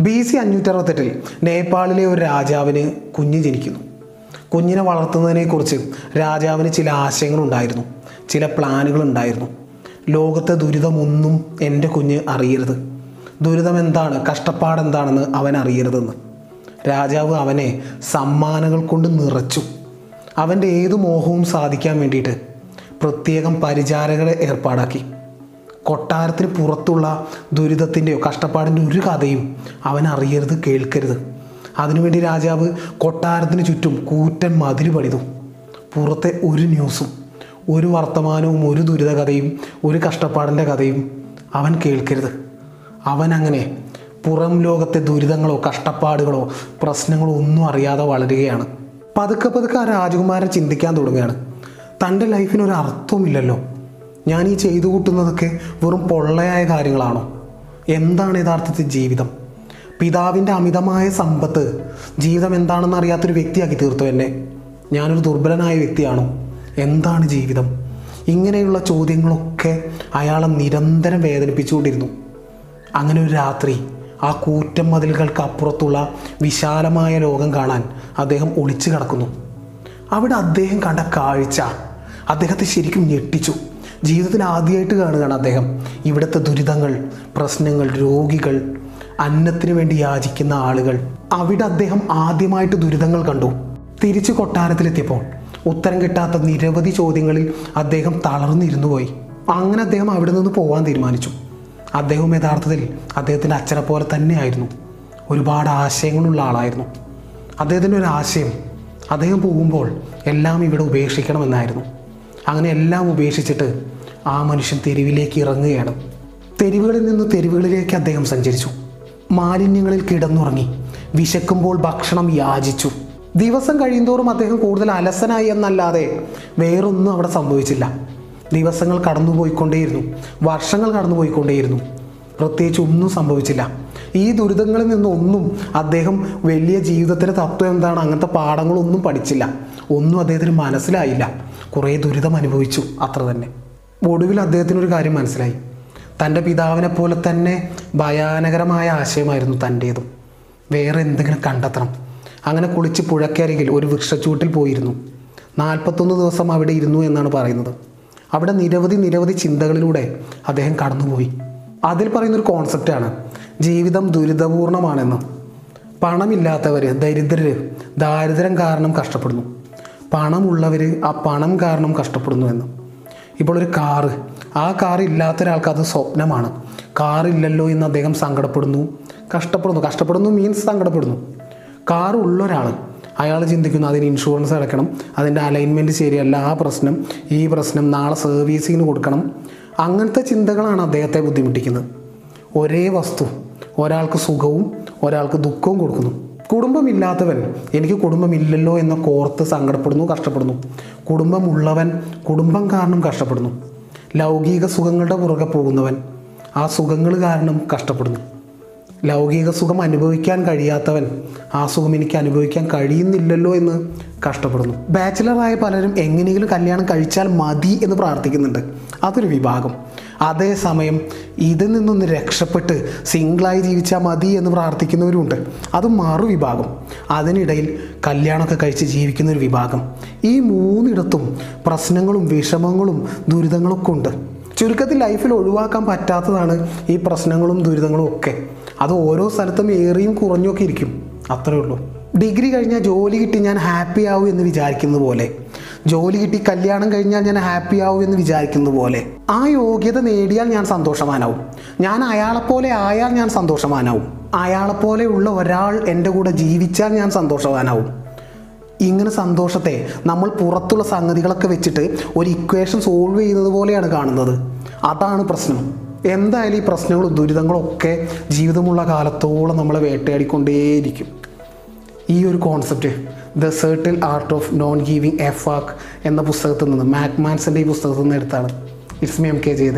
B C അഞ്ഞൂറ്റി അറുപത്തെട്ടിൽ നേപ്പാളിലെ ഒരു രാജാവിന് കുഞ്ഞ് ജനിക്കുന്നു. കുഞ്ഞിനെ വളർത്തുന്നതിനെക്കുറിച്ച് രാജാവിന് ചില ആശയങ്ങളുണ്ടായിരുന്നു. ചില പ്ലാനുകൾ ഉണ്ടായിരുന്നു ലോകത്തെ ദുരിതമൊന്നും എന്റെ കുഞ്ഞ് അറിയരുത്. ദുരിതം എന്താണ് കഷ്ടപ്പാട് എന്താണെന്ന് അവൻ അറിയരുതെന്ന്. രാജാവ് അവനെ സമ്മാനങ്ങൾ കൊണ്ട് നിറച്ചു. അവന്റെ ഏത് മോഹവും സാധിക്കാൻ വേണ്ടിയിട്ട് പ്രത്യേകം പരിചാരകരെ ഏർപ്പാടാക്കി. കൊട്ടാരത്തിന് പുറത്തുള്ള ദുരിതത്തിന്റെയോ കഷ്ടപ്പാടിന്റെ ഒരു കഥയും അവൻ അറിയരുത് കേൾക്കരുത്. അതിനുവേണ്ടി രാജാവ് കൊട്ടാരത്തിന് ചുറ്റും കൂറ്റൻ മതിൽ പണിതു. പുറത്തെ ഒരു ന്യൂസും ഒരു വർത്തമാനവും ഒരു ദുരിത കഥയും ഒരു കഷ്ടപ്പാടിന്റെ കഥയും അവൻ കേൾക്കരുത്. അവൻ അങ്ങനെ പുറം ലോകത്തെ ദുരിതങ്ങളോ കഷ്ടപ്പാടുകളോ പ്രശ്നങ്ങളോ ഒന്നും അറിയാതെ വളരുകയാണ്. പതുക്കെ പതുക്കെ ആ രാജകുമാരൻ ചിന്തിക്കാൻ തുടങ്ങുകയാണ്. തന്റെ ലൈഫിന് ഒരു അർത്ഥവുമില്ലല്ലോ ഞാൻ ഈ ചെയ്തു കൂട്ടുന്നതൊക്കെ വെറും പൊള്ളയായ കാര്യങ്ങളാണോ? എന്താണ് യഥാർത്ഥത്തിൽ ജീവിതം? പിതാവിന്റെ അമിതമായ സമ്പത്ത് ജീവിതം എന്താണെന്ന് അറിയാത്തൊരു വ്യക്തിയാക്കി തീർത്തു എന്നെ? ഞാനൊരു ദുർബലനായ വ്യക്തിയാണോ? എന്താണ് ജീവിതം? ഇങ്ങനെയുള്ള ചോദ്യങ്ങളൊക്കെ അയാളെ നിരന്തരം വേദനിപ്പിച്ചുകൊണ്ടിരുന്നു. അങ്ങനെ ഒരു രാത്രി ആ കൂറ്റം മതിലുകൾക്ക് അപ്പുറത്തുള്ള വിശാലമായ ലോകം കാണാൻ അദ്ദേഹം ഒളിച്ചു കിടക്കുന്നു. അവിടെ അദ്ദേഹം കണ്ട കാഴ്ച അദ്ദേഹത്തെ ശരിക്കും ഞെട്ടിച്ചു. ജീവിതത്തിൽ ആദ്യമായിട്ട് കാണുകയാണ് അദ്ദേഹം. ഇവിടുത്തെ ദുരിതങ്ങൾ പ്രശ്നങ്ങൾ രോഗികൾ അന്നത്തിന് വേണ്ടി യാചിക്കുന്ന ആളുകൾ. അവിടെ അദ്ദേഹം ആദ്യമായിട്ട് ദുരിതങ്ങൾ കണ്ടു. തിരിച്ചു കൊട്ടാരത്തിലെത്തിയപ്പോൾ ഉത്തരം കിട്ടാത്ത നിരവധി ചോദ്യങ്ങളിൽ അദ്ദേഹം തളർന്നിരുന്നു പോയി. അങ്ങനെ അദ്ദേഹം അവിടെ നിന്ന് പോകാൻ തീരുമാനിച്ചു. അദ്ദേഹം യഥാർത്ഥത്തിൽ അദ്ദേഹത്തിന്റെ അച്ഛനെ പോലെ തന്നെയായിരുന്നു. ഒരുപാട് ആശയങ്ങളുള്ള ആളായിരുന്നു. അദ്ദേഹത്തിന്റെ ഒരു ആശയം അദ്ദേഹം പോകുമ്പോൾ എല്ലാം ഇവിടെ ഉപേക്ഷിക്കണമെന്നായിരുന്നു. അങ്ങനെ എല്ലാം ഉപേക്ഷിച്ചിട്ട് ആ മനുഷ്യൻ തെരുവിലേക്ക് ഇറങ്ങുകയാണ്. തെരുവുകളിൽ നിന്ന് തെരുവുകളിലേക്ക് അദ്ദേഹം സഞ്ചരിച്ചു. മാലിന്യങ്ങളിൽ കിടന്നുറങ്ങി. വിശക്കുമ്പോൾ ഭക്ഷണം യാചിച്ചു. ദിവസം കഴിയുന്തോറും അദ്ദേഹം കൂടുതൽ അലസനായി എന്നല്ലാതെ വേറൊന്നും അവിടെ സംഭവിച്ചില്ല. ദിവസങ്ങൾ കടന്നുപോയിക്കൊണ്ടേയിരുന്നു. വർഷങ്ങൾ കടന്നുപോയിക്കൊണ്ടേയിരുന്നു. പ്രത്യേകിച്ച് ഒന്നും സംഭവിച്ചില്ല. ഈ ദുരിതങ്ങളിൽ നിന്നൊന്നും അദ്ദേഹം വലിയ ജീവിതത്തിന്റെ തത്വം എന്താണ്? അങ്ങനത്തെ പാഠങ്ങളൊന്നും പഠിച്ചില്ല. ഒന്നും അദ്ദേഹത്തിന് മനസ്സിലായില്ല. കുറേ ദുരിതം അനുഭവിച്ചു. അത്ര തന്നെ. ഒടുവിൽ അദ്ദേഹത്തിനൊരു കാര്യം മനസ്സിലായി. തന്റെ പിതാവിനെ പോലെ തന്നെ ഭയാനകരമായ ആശയമായിരുന്നു തന്റേതും. വേറെ എന്തെങ്കിലും കണ്ടെത്തണം. അങ്ങനെ കുളിച്ച് പുഴക്കരികിൽ ഒരു വൃക്ഷച്ചൂട്ടിൽ പോയിരുന്നു. നാൽപ്പത്തൊന്ന് ദിവസം അവിടെ ഇരുന്നു എന്നാണ് പറയുന്നത്. അവിടെ നിരവധി നിരവധി ചിന്തകളിലൂടെ അദ്ദേഹം കടന്നുപോയി. അതിൽ പറയുന്നൊരു കോൺസെപ്റ്റാണ് ജീവിതം ദുരിതപൂർണമാണെന്നും പണമില്ലാത്തവർ ദരിദ്രർ ദാരിദ്ര്യം കാരണം കഷ്ടപ്പെടുന്നു. പണമുള്ളവർ ആ പണം കാരണം കഷ്ടപ്പെടുന്നു എന്നും ഇപ്പോൾ ഒരു കാറ് ആ കാർ ഇല്ലാത്ത ഒരാൾക്ക് അത് സ്വപ്നമാണ്. കാറില്ലല്ലോ എന്ന് അദ്ദേഹം സങ്കടപ്പെടുന്നു. കഷ്ടപ്പെടുന്നു. കഷ്ടപ്പെടുന്നു മീൻസ് സങ്കടപ്പെടുന്നു. കാർ ഉള്ള ഒരാൾ അയാൾ ചിന്തിക്കുന്നു അതിന് ഇൻഷുറൻസ് അടയ്ക്കണം അതിന്റെ അലൈൻമെന്റ് ശരിയല്ല ആ പ്രശ്നം ഈ പ്രശ്നം നാളെ സർവീസിങ്ങിന് കൊടുക്കണം. അങ്ങനത്തെ ചിന്തകളാണ് അദ്ദേഹത്തെ ബുദ്ധിമുട്ടിക്കുന്നത്. ഒരേ വസ്തു ഒരാൾക്ക് സുഖവും ഒരാൾക്ക് ദുഃഖവും കൊടുക്കുന്നു. കുടുംബമില്ലാത്തവൻ എനിക്ക് കുടുംബമില്ലല്ലോ എന്ന കോർത്ത് സങ്കടപ്പെടുന്നു കഷ്ടപ്പെടുന്നു. കുടുംബമുള്ളവൻ കുടുംബം കാരണം കഷ്ടപ്പെടുന്നു. ലൗകിക സുഖങ്ങളുടെ പുറകെ പോകുന്നവൻ ആ സുഖങ്ങൾ കാരണം കഷ്ടപ്പെടുന്നു. ലൗകിക സുഖം അനുഭവിക്കാൻ കഴിയാത്തവൻ ആ സുഖം എനിക്ക് അനുഭവിക്കാൻ കഴിയുന്നില്ലല്ലോ എന്ന് കഷ്ടപ്പെടുന്നു. ബാച്ചിലറായ പലരും എങ്ങനെയെങ്കിലും കല്യാണം കഴിച്ചാൽ മതി എന്ന് പ്രാർത്ഥിക്കുന്നുണ്ട്. അതൊരു വിഭാഗം. അതേസമയം ഇതിൽ നിന്നൊന്ന് രക്ഷപ്പെട്ട് സിംഗിളായി ജീവിച്ചാൽ മതി എന്ന് പ്രാർത്ഥിക്കുന്നവരുമുണ്ട്. അത് മറു വിഭാഗം അതിനിടയിൽ കല്യാണമൊക്കെ കഴിച്ച് ജീവിക്കുന്ന ഒരു വിഭാഗം. ഈ മൂന്നിടത്തും പ്രശ്നങ്ങളും വിഷമങ്ങളും ദുരിതങ്ങളൊക്കെ ഉണ്ട്. ചുരുക്കത്തിൽ ലൈഫിൽ ഒഴിവാക്കാൻ പറ്റാത്തതാണ് ഈ പ്രശ്നങ്ങളും ദുരിതങ്ങളും ഒക്കെ. അത് ഓരോ സ്ഥലത്തും ഏറിയും കുറഞ്ഞൊക്കെ ഇരിക്കും. അത്രേ ഉള്ളൂ. ഡിഗ്രി കഴിഞ്ഞാൽ ജോലി കിട്ടി ഞാൻ ഹാപ്പി ആവും എന്ന് വിചാരിക്കുന്നത് പോലെ. ജോലി കിട്ടി കല്യാണം കഴിഞ്ഞാൽ ഞാൻ ഹാപ്പി ആവും എന്ന് വിചാരിക്കുന്നത് പോലെ. ആ യോഗ്യത നേടിയാൽ ഞാൻ സന്തോഷവാനാവും. ഞാൻ അയാളെപ്പോലെ ആയാൽ ഞാൻ സന്തോഷവാനാവും. അയാളെപ്പോലെ ഉള്ള ഒരാൾ എന്റെ കൂടെ ജീവിച്ചാൽ ഞാൻ സന്തോഷവാനാവും. ഇങ്ങനെ സന്തോഷത്തെ നമ്മൾ പുറത്തുള്ള സംഗതികളൊക്കെ വെച്ചിട്ട് ഒരു ഇക്വേഷൻ സോൾവ് ചെയ്യുന്നത് പോലെയാണ് കാണുന്നത്. അതാണ് പ്രശ്നം. എന്തായാലും ഈ പ്രശ്നങ്ങളും ദുരിതങ്ങളും ഒക്കെ ജീവിതമുള്ള കാലത്തോളം നമ്മളെ വേട്ടയാടിക്കൊണ്ടേയിരിക്കും. ഈ ഒരു concept the subtle art of non giving a ആക്ക് എന്ന പുസ്തകത്തിൽ നിന്ന് മാക്മാൻസിന്റെ ഈ പുസ്തകത്തിൽ നിന്ന് എടുത്താണ്. It's me M K